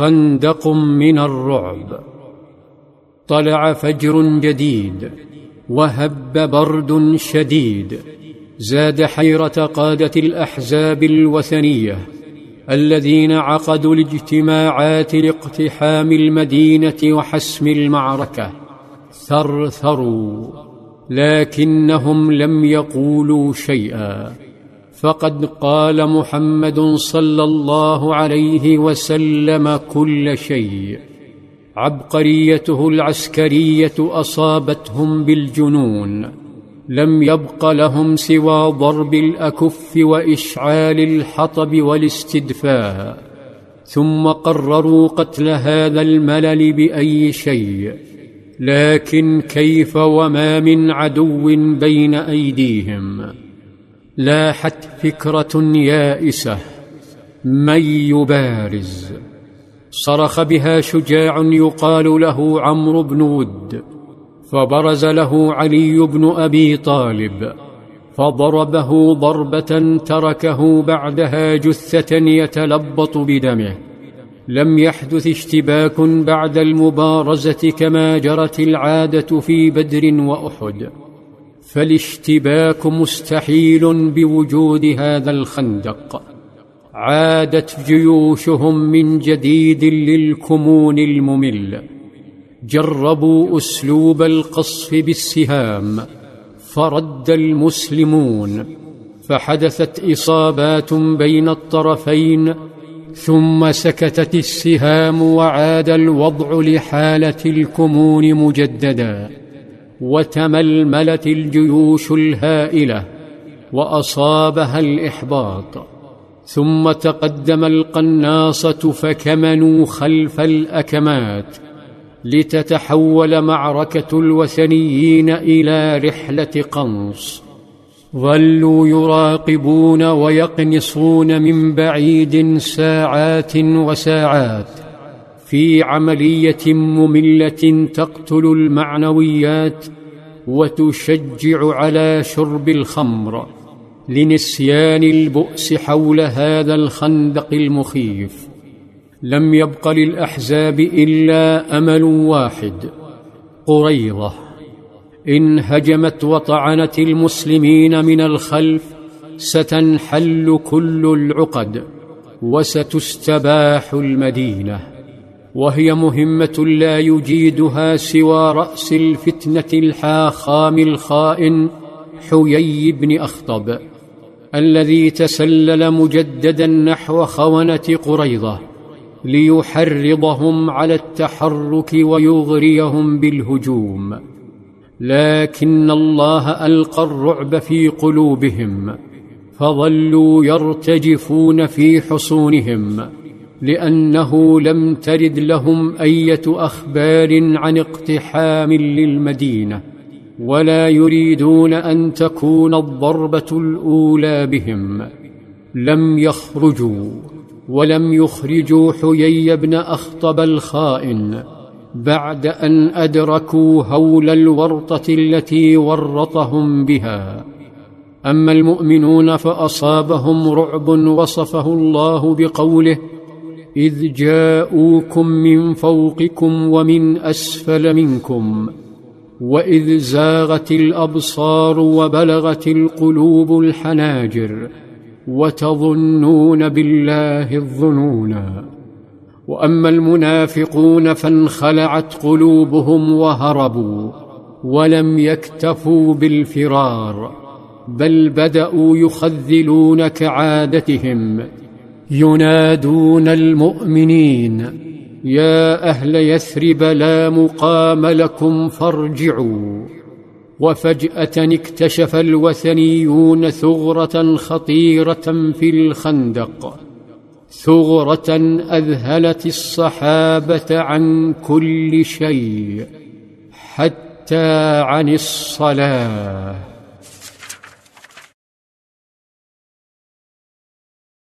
خندق من الرعب. طلع فجر جديد وهب برد شديد. زاد حيرة قادة الأحزاب الوثنية الذين عقدوا الاجتماعات لاقتحام المدينة وحسم المعركة. ثرثروا لكنهم لم يقولوا شيئا. فقد قال محمد صلى الله عليه وسلم كل شيء. عبقريته العسكرية أصابتهم بالجنون. لم يبق لهم سوى ضرب الأكف وإشعال الحطب والاستدفاء ثم قرروا قتل هذا الملل بأي شيء. لكن كيف وما من عدو بين أيديهم. لاحت فكرة يائسة من يبارز؟ صرخ بها شجاع يقال له عمرو بن ود فبرز له علي بن أبي طالب فضربه ضربة تركه بعدها جثة يتلبط بدمه. لم يحدث اشتباك بعد المبارزة كما جرت العادة في بدر وأحد. فالاشتباك مستحيل بوجود هذا الخندق عادت جيوشهم من جديد للكمون الممل جربوا اسلوب القصف بالسهام فرد المسلمون فحدثت اصابات بين الطرفين ثم سكتت السهام وعاد الوضع لحاله الكمون مجددا وتململت الجيوش الهائلة وأصابها الإحباط. ثم تقدم القناصة فكمنوا خلف الأكمات لتتحول معركة الوثنيين إلى رحلة قنص. ظلوا يراقبون ويقنصون من بعيد ساعات وساعات في عملية مملة تقتل المعنويات وتشجع على شرب الخمر لنسيان البؤس حول هذا الخندق المخيف. لم يبق للأحزاب إلا أمل واحد قريضه إن هجمت وطعنت المسلمين من الخلف ستنحل كل العقد وستستباح المدينة. وهي مهمة لا يجيدها سوى رأس الفتنة الحاخام الخائن حيي بن أخطب الذي تسلل مجددا نحو خونة قريضه ليحرضهم على التحرك ويغريهم بالهجوم. لكن الله ألقى الرعب في قلوبهم فظلوا يرتجفون في حصونهم. لأنه لم ترد لهم أية أخبار عن اقتحام للمدينة ولا يريدون أن تكون الضربة الأولى بهم. لم يخرجوا ولم يخرجوا حيي بن أخطب الخائن بعد أن أدركوا هول الورطة التي ورطهم بها. أما المؤمنون فأصابهم رعب وصفه الله بقوله إذ جاءوكم من فوقكم ومن أسفل منكم وإذ زاغت الأبصار وبلغت القلوب الحناجر وتظنون بالله الظنونا. وأما المنافقون فانخلعت قلوبهم وهربوا ولم يكتفوا بالفرار بل بدأوا يخذلون كعادتهم. ينادون المؤمنين يا أهل يثرب لا مقام لكم فارجعوا. وفجأة اكتشف الوثنيون ثغرة خطيرة في الخندق. ثغرة أذهلت الصحابة عن كل شيء حتى عن الصلاة.